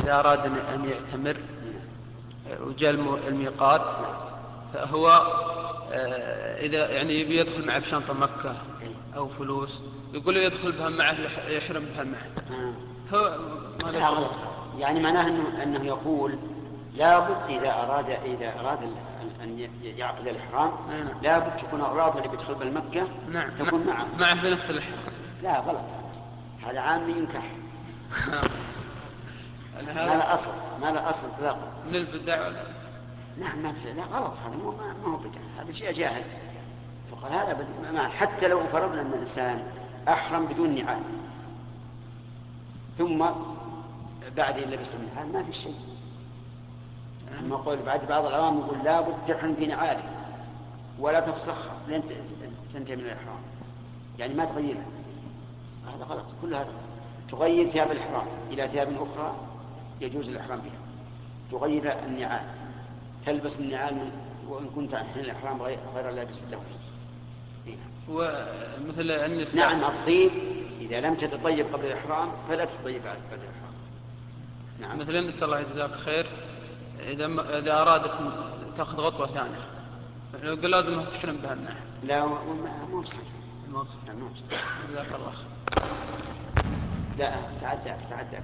إذا أراد أن- أن يعتمر آه، وجاء الم- الميقات فهو آه، إذا يعني يبي يدخل معه بشنطة مكة أو فلوس يقول له يدخل بها معه يح- يحرم بها معه. آه. هو ما غلط. يعني معناه انه إنه يقول لابد إذا اراد ال- أن ي- يعقد الإحرام أي نعم. لابد تكون اغراضه اللي بيدخل بالمكة نعم. تكون معه. معه بنفس الإحرام. لا غلط. هذا عام ينكح. يعني ما له أصل؟ ما له أصل اطلاقا؟ من البدع ولا؟ نعم ما في لا غلط هذا مو ما هو بدعه هذا شيء جاهل. فقال هذا ما حتى لو فرضنا ان الإنسان أحرم بدون نعال. ثم بعد ان لبس النعال ما في شيء. أما يقول بعد بعض العوام يقول لابد تحرم في نعالك ولا تفسخها لين تنتهي من الإحرام. يعني ما تغيرها هذا غلط كل هذا تغير ثياب الإحرام إلى ثياب أخرى. يجوز الإحرام بها. تغير النعال. تلبس النعال وإن كنت حين الإحرام غير, لابس له. ومثل النساء نعم الطيب. إذا لم تتطيب قبل الإحرام فلا تتطيب بعد الإحرام. نعم. مثل النساء الله يجزاك خير. إذا ما- إذا أرادت تأخذ غطوة ثانية. يقول لازم تحرم بها معه لا مو- بصحيح. لا، مو بصحيح. جزاك الله خير. لا تعدى تعدى